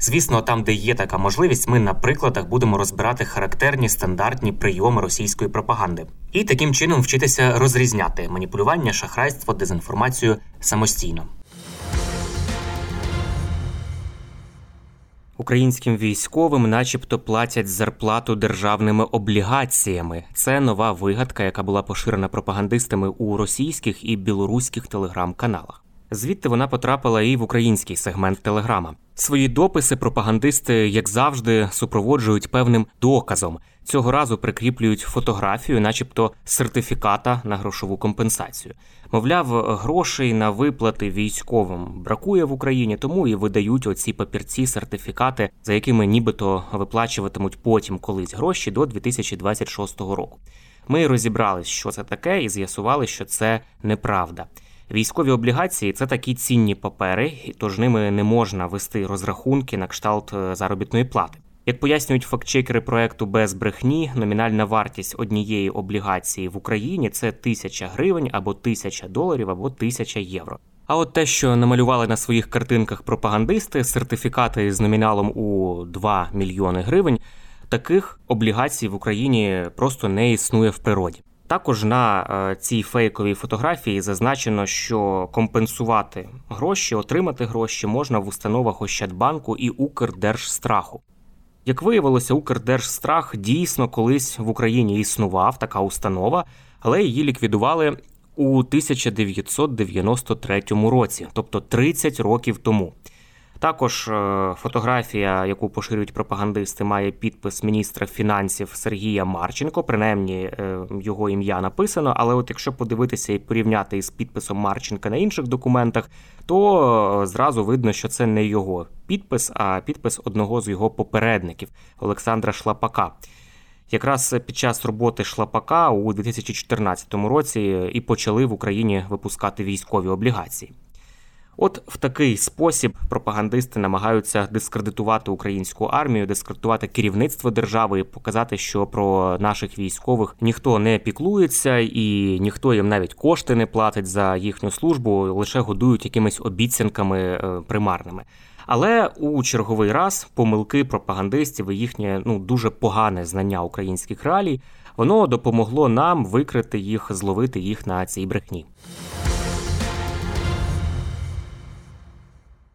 Звісно, там, де є така можливість, ми на прикладах будемо розбирати характерні стандартні прийоми російської пропаганди і таким чином вчитися розрізняти маніпулювання, шахрайство, дезінформацію самостійно. Українським військовим, начебто, платять зарплату державними облігаціями. Це нова вигадка, яка була поширена пропагандистами у російських і білоруських телеграм-каналах. Звідти вона потрапила і в український сегмент телеграма. Свої дописи пропагандисти, як завжди, супроводжують певним доказом. Цього разу прикріплюють фотографію, начебто сертифіката на грошову компенсацію. Мовляв, грошей на виплати військовим бракує в Україні, тому і видають оці папірці, сертифікати, за якими нібито виплачуватимуть потім колись гроші до 2026 року. Ми розібрались, що це таке, і з'ясували, що це неправда. Військові облігації це такі цінні папери, тож ними не можна вести розрахунки на кшталт е, заробітної плати. Як пояснюють фактчекери проекту без брехні, номінальна вартість однієї облігації в Україні це тисяча гривень або тисяча доларів або тисяча євро. А от те, що намалювали на своїх картинках пропагандисти, сертифікати з номіналом у 2 мільйони гривень, таких облігацій в Україні просто не існує в природі. Також на е, цій фейковій фотографії зазначено, що компенсувати гроші, отримати гроші можна в установах Ощадбанку і Укрдержстраху. Як виявилося, Укрдержстрах дійсно колись в Україні існував така установа, але її ліквідували у 1993 році, тобто 30 років тому. Також е, фотографія, яку поширюють пропагандисти, має підпис міністра фінансів Сергія Марченко. Принаймні е, його ім'я написано. Але от якщо подивитися і порівняти із підписом Марченка на інших документах, то е, зразу видно, що це не його підпис, а підпис одного з його попередників Олександра Шлапака. Якраз під час роботи Шлапака у 2014 році і почали в Україні випускати військові облігації. От в такий спосіб пропагандисти намагаються дискредитувати українську армію, дискредитувати керівництво держави, і показати, що про наших військових ніхто не піклується, і ніхто їм навіть кошти не платить за їхню службу, лише годують якимись обіцянками е, примарними. Але у черговий раз помилки пропагандистів і їхнє ну дуже погане знання українських реалій воно допомогло нам викрити їх, зловити їх на цій брехні.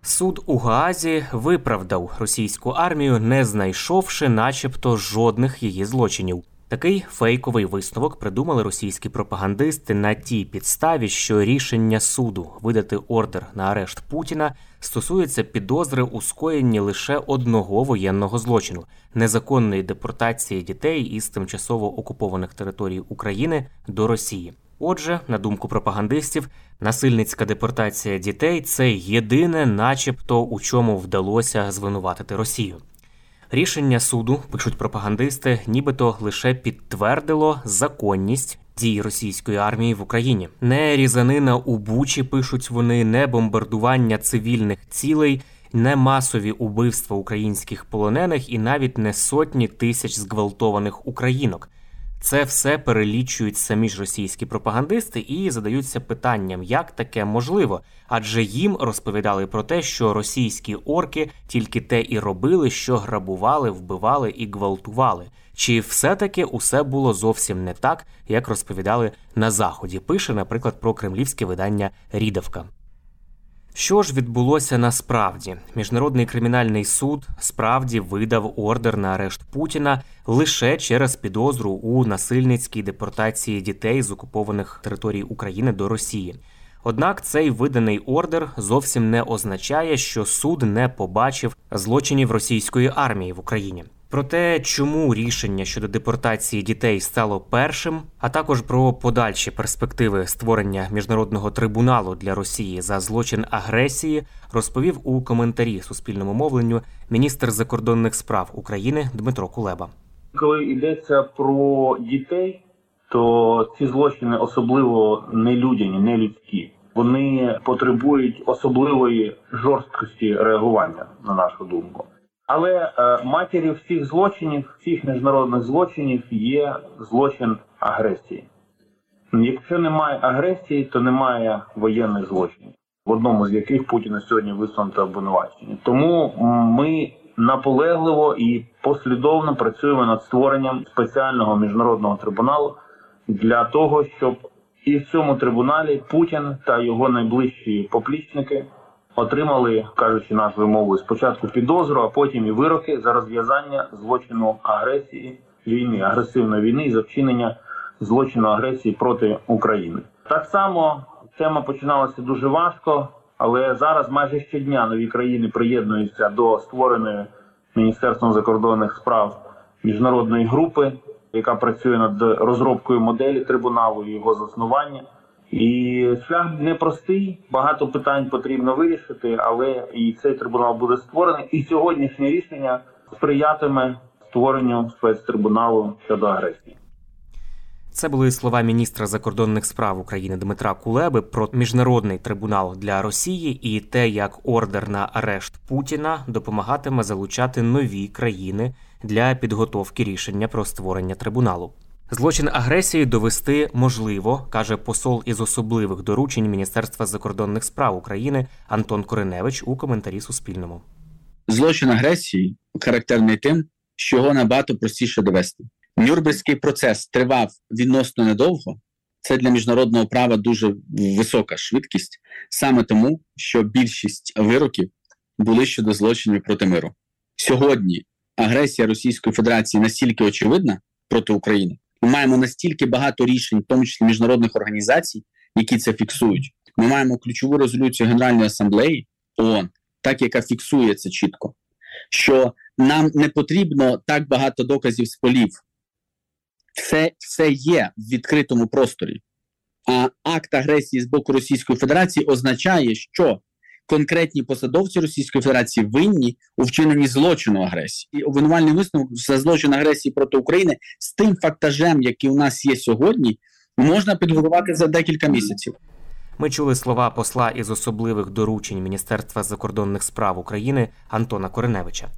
Суд у Гаазі виправдав російську армію, не знайшовши, начебто, жодних її злочинів. Такий фейковий висновок придумали російські пропагандисти на тій підставі, що рішення суду видати ордер на арешт Путіна стосується підозри у скоєнні лише одного воєнного злочину незаконної депортації дітей із тимчасово окупованих територій України до Росії. Отже, на думку пропагандистів, насильницька депортація дітей це єдине, начебто, у чому вдалося звинуватити Росію. Рішення суду, пишуть пропагандисти, нібито лише підтвердило законність дій російської армії в Україні. Не різанина у Бучі пишуть вони, не бомбардування цивільних цілей, не масові убивства українських полонених і навіть не сотні тисяч зґвалтованих українок. Це все перелічують самі ж російські пропагандисти і задаються питанням, як таке можливо, адже їм розповідали про те, що російські орки тільки те і робили, що грабували, вбивали і гвалтували. Чи все-таки усе було зовсім не так, як розповідали на заході? Пише, наприклад, про кремлівське видання Рідавка. Що ж відбулося насправді? Міжнародний кримінальний суд справді видав ордер на арешт Путіна лише через підозру у насильницькій депортації дітей з окупованих територій України до Росії. Однак цей виданий ордер зовсім не означає, що суд не побачив злочинів російської армії в Україні. Про те, чому рішення щодо депортації дітей стало першим, а також про подальші перспективи створення міжнародного трибуналу для Росії за злочин агресії, розповів у коментарі Суспільному мовленню міністр закордонних справ України Дмитро Кулеба. Коли йдеться про дітей, то ці злочини особливо нелюдяні, нелюдські. Вони потребують особливої жорсткості реагування, на нашу думку. Але е, матір'ю всіх злочинів, всіх міжнародних злочинів є злочин агресії. Якщо немає агресії, то немає воєнних злочинів, в одному з яких Путіна сьогодні висунуто обвинувачення. Тому ми наполегливо і послідовно працюємо над створенням спеціального міжнародного трибуналу для того, щоб і в цьому трибуналі Путін та його найближчі поплічники отримали, кажучи нашою мовою, спочатку підозру, а потім і вироки за розв'язання злочину агресії війни, агресивної війни і за вчинення злочину агресії проти України. Так само тема починалася дуже важко, але зараз майже щодня нові країни приєднуються до створеної міністерством закордонних справ міжнародної групи, яка працює над розробкою моделі трибуналу і його заснування. І шлях непростий, багато питань потрібно вирішити, але і цей трибунал буде створений. І сьогоднішнє рішення сприятиме створенню спецтрибуналу щодо агресії. Це були слова міністра закордонних справ України Дмитра Кулеби про міжнародний трибунал для Росії і те, як ордер на арешт Путіна допомагатиме залучати нові країни для підготовки рішення про створення трибуналу. Злочин агресії довести можливо, каже посол із особливих доручень Міністерства закордонних справ України Антон Кореневич у коментарі Суспільному. Злочин агресії характерний тим, що його набагато простіше довести. Нюрнберзький процес тривав відносно недовго. Це для міжнародного права дуже висока швидкість, саме тому, що більшість вироків були щодо злочинів проти миру. Сьогодні агресія Російської Федерації настільки очевидна проти України. Ми маємо настільки багато рішень, в тому числі міжнародних організацій, які це фіксують. Ми маємо ключову резолюцію Генеральної асамблеї ООН, так яка фіксує це чітко, що нам не потрібно так багато доказів з полів. Все, все є в відкритому просторі. А акт агресії з боку Російської Федерації означає, що конкретні посадовці Російської Федерації винні у вчиненні злочину агресії. І обвинувальний висновок за злочин агресії проти України з тим фактажем, який у нас є сьогодні, можна підготувати за декілька місяців. Ми чули слова посла із особливих доручень Міністерства закордонних справ України Антона Кореневича.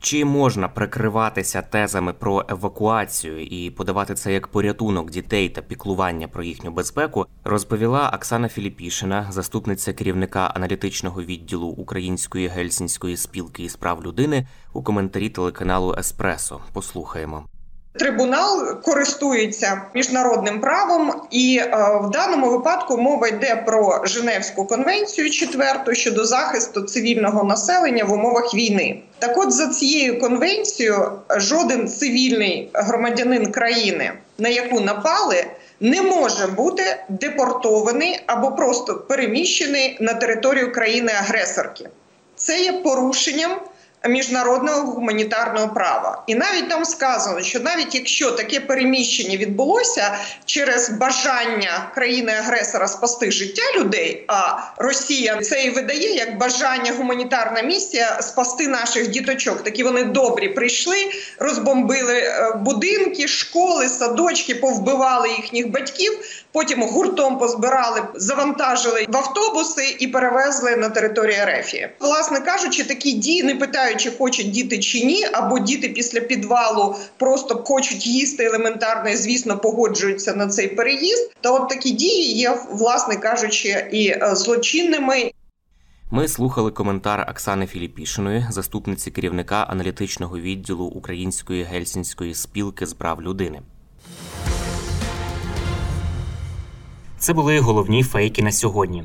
Чи можна прикриватися тезами про евакуацію і подавати це як порятунок дітей та піклування про їхню безпеку, розповіла Оксана Філіпішина, заступниця керівника аналітичного відділу Української гельсінської спілки із прав людини у коментарі телеканалу Еспресо. Послухаємо. Трибунал користується міжнародним правом, і е, в даному випадку мова йде про Женевську конвенцію четверту щодо захисту цивільного населення в умовах війни. Так, от за цією конвенцією, жоден цивільний громадянин країни, на яку напали, не може бути депортований або просто переміщений на територію країни-агресорки. Це є порушенням міжнародного гуманітарного права, і навіть там сказано, що навіть якщо таке переміщення відбулося через бажання країни-агресора спасти життя людей, а Росія це і видає як бажання гуманітарна місія спасти наших діточок. Такі вони добрі прийшли, розбомбили е, будинки, школи, садочки, повбивали їхніх батьків. Потім гуртом позбирали, завантажили в автобуси і перевезли на територію Ерефії. Власне кажучи, такі дії не питають, чи хочуть діти чи ні, або діти після підвалу просто хочуть їсти елементарно, і, звісно, погоджуються на цей переїзд. Та от такі дії є, власне кажучи, і е, злочинними. Ми слухали коментар Оксани Філіпішиної, заступниці керівника аналітичного відділу Української гельсінської спілки з прав людини. Це були головні фейки на сьогодні.